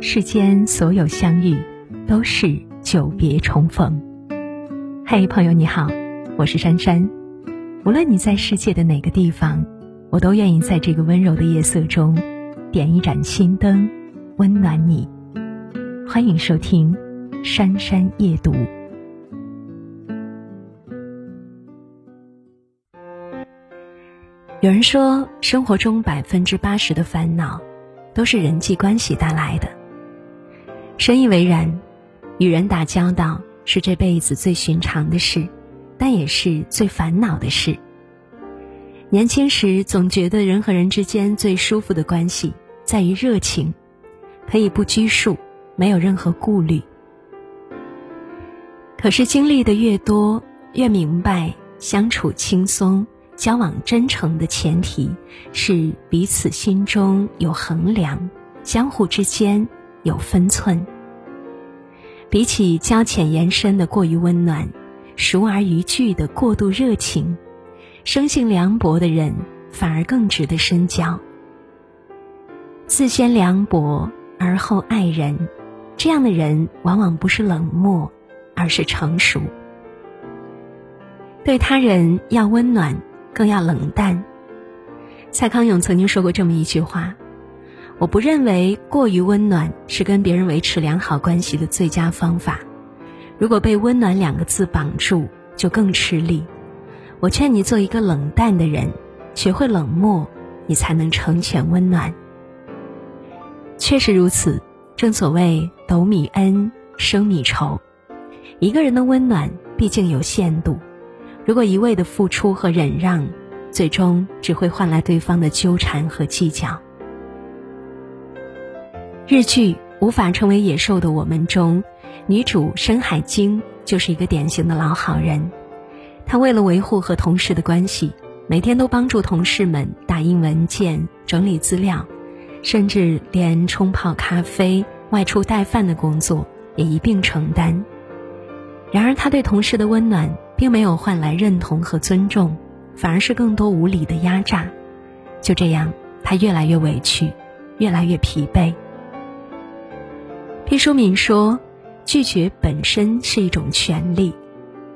世间所有相遇，都是久别重逢。嘿，朋友你好，我是珊珊。无论你在世界的哪个地方，我都愿意在这个温柔的夜色中，点一盏心灯，温暖你。欢迎收听《珊珊夜读》。有人说，生活中百分之八十的烦恼，都是人际关系带来的。深以为然，与人打交道是这辈子最寻常的事，但也是最烦恼的事。年轻时总觉得人和人之间最舒服的关系在于热情，可以不拘束，没有任何顾虑。可是经历的越多，越明白相处轻松。交往真诚的前提是彼此心中有衡量，相互之间有分寸。比起交浅言深的过于温暖，熟而逾矩的过度热情，生性凉薄的人反而更值得深交。自先凉薄而后爱人，这样的人往往不是冷漠，而是成熟。对他人要温暖。更要冷淡。蔡康永曾经说过这么一句话：“我不认为过于温暖是跟别人维持良好关系的最佳方法。如果被‘温暖’两个字绑住，就更吃力。我劝你做一个冷淡的人，学会冷漠，你才能成全温暖。确实如此，正所谓斗米恩，升米仇。一个人的温暖毕竟有限度。”如果一味的付出和忍让，最终只会换来对方的纠缠和计较。日剧《无法成为野兽的我们》中，女主深海晶就是一个典型的老好人。她为了维护和同事的关系，每天都帮助同事们打印文件、整理资料，甚至连冲泡咖啡、外出带饭的工作也一并承担。然而，她对同事的温暖。并没有换来认同和尊重，反而是更多无理的压榨。就这样，他越来越委屈，越来越疲惫。毕淑敏说：“拒绝本身是一种权利，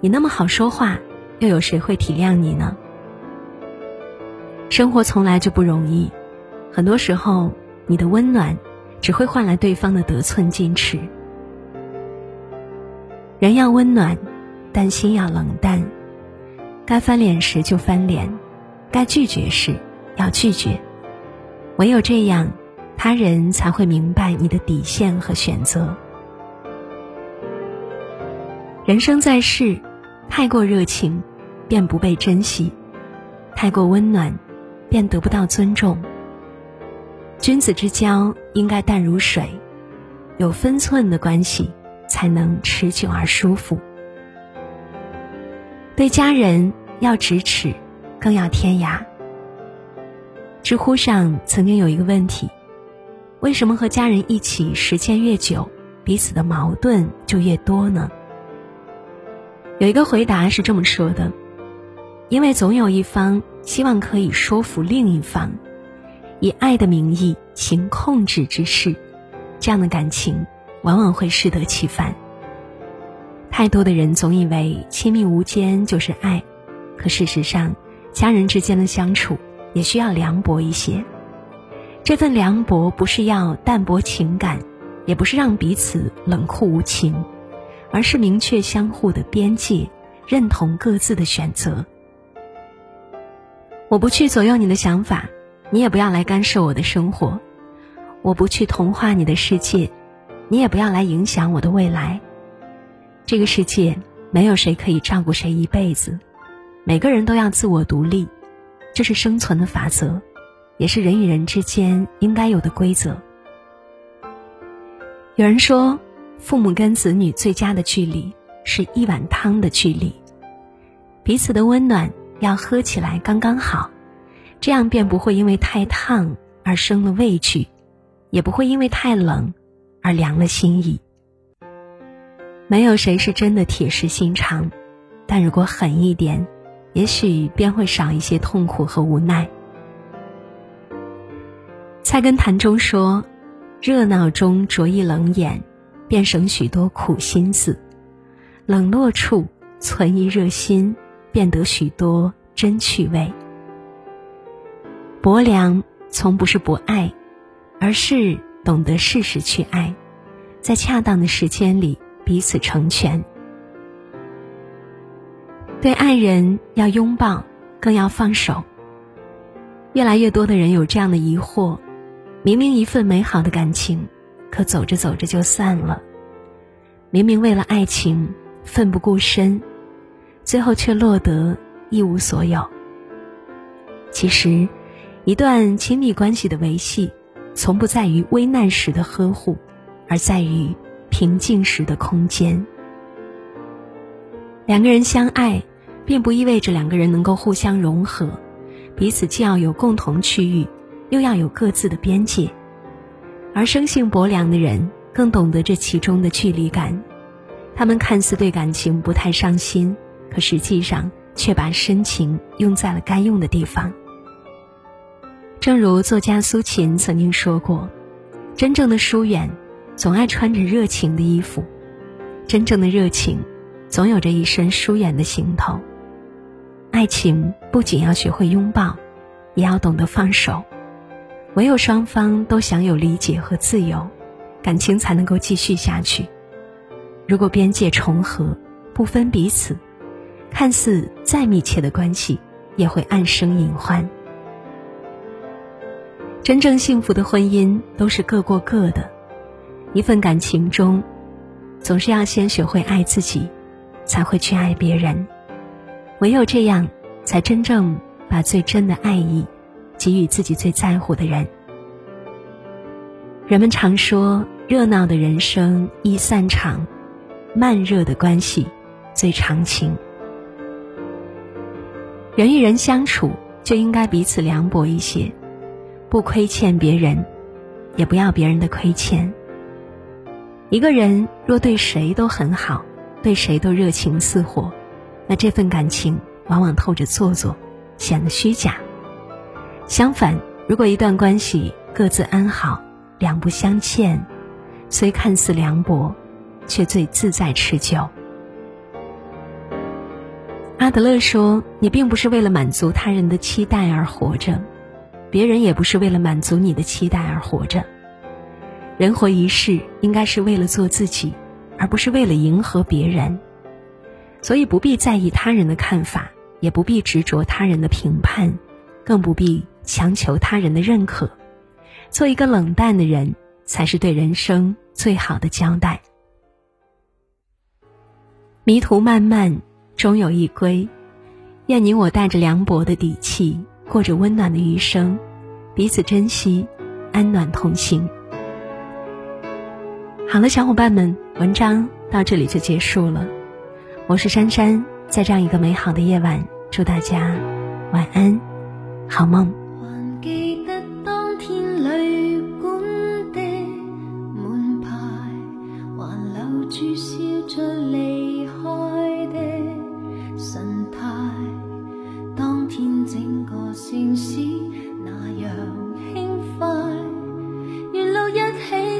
你那么好说话，又有谁会体谅你呢？”生活从来就不容易，很多时候，你的温暖只会换来对方的得寸进尺。人要温暖。但心要冷淡，该翻脸时就翻脸，该拒绝时要拒绝。唯有这样，他人才会明白你的底线和选择。人生在世，太过热情，便不被珍惜；太过温暖，便得不到尊重。君子之交应该淡如水，有分寸的关系才能持久而舒服。对家人要咫尺，更要天涯。知乎上曾经有一个问题：为什么和家人一起时间越久，彼此的矛盾就越多呢？有一个回答是这么说的：因为总有一方希望可以说服另一方，以爱的名义行控制之事，这样的感情往往会适得其反。太多的人总以为亲密无间就是爱，可事实上，家人之间的相处也需要凉薄一些。这份凉薄不是要淡薄情感，也不是让彼此冷酷无情，而是明确相互的边界，认同各自的选择。我不去左右你的想法，你也不要来干涉我的生活；我不去同化你的世界，你也不要来影响我的未来。这个世界没有谁可以照顾谁一辈子，每个人都要自我独立，这是生存的法则，也是人与人之间应该有的规则。有人说，父母跟子女最佳的距离是一碗汤的距离，彼此的温暖要喝起来刚刚好，这样便不会因为太烫而生了畏惧，也不会因为太冷而凉了心意。没有谁是真的铁石心肠，但如果狠一点，也许便会少一些痛苦和无奈。菜根谭中说：“热闹中着一冷眼，便省许多苦心思；冷落处存一热心，便得许多真趣味。薄凉从不是不爱，而是懂得适时去爱，在恰当的时间里彼此成全。对爱人要拥抱，更要放手。越来越多的人有这样的疑惑：明明一份美好的感情，可走着走着就散了；明明为了爱情奋不顾身，最后却落得一无所有。其实，一段亲密关系的维系，从不在于危难时的呵护，而在于平静时的空间。两个人相爱，并不意味着两个人能够互相融合，彼此既要有共同区域，又要有各自的边界。而生性薄凉的人更懂得这其中的距离感，他们看似对感情不太上心，可实际上却把深情用在了该用的地方。正如作家苏秦曾经说过：“真正的疏远，总爱穿着热情的衣服；真正的热情。”总有着一身疏远的行头。爱情不仅要学会拥抱，也要懂得放手。唯有双方都享有理解和自由，感情才能够继续下去。如果边界重合，不分彼此，看似再密切的关系，也会暗生隐患。真正幸福的婚姻都是各过各的。一份感情中，总是要先学会爱自己。才会去爱别人，唯有这样，才真正把最真的爱意给予自己最在乎的人。人们常说，热闹的人生易散场，慢热的关系最长情。人与人相处就应该彼此凉薄一些，不亏欠别人，也不要别人的亏欠。一个人若对谁都很好。对谁都热情似火，那这份感情往往透着做作，显得虚假。相反，如果一段关系各自安好，两不相欠，虽看似凉薄，却最自在持久。阿德勒说：“你并不是为了满足他人的期待而活着，别人也不是为了满足你的期待而活着。人活一世，应该是为了做自己。”而不是为了迎合别人，所以不必在意他人的看法，也不必执着他人的评判，更不必强求他人的认可。做一个冷淡的人，才是对人生最好的交代。迷途漫漫，终有一归。愿你我带着凉薄的底气，过着温暖的余生，彼此珍惜，安暖同行。好了，小伙伴们，文章到这里就结束了。我是珊珊，在这样一个美好的夜晚，祝大家晚安，好梦。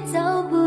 走不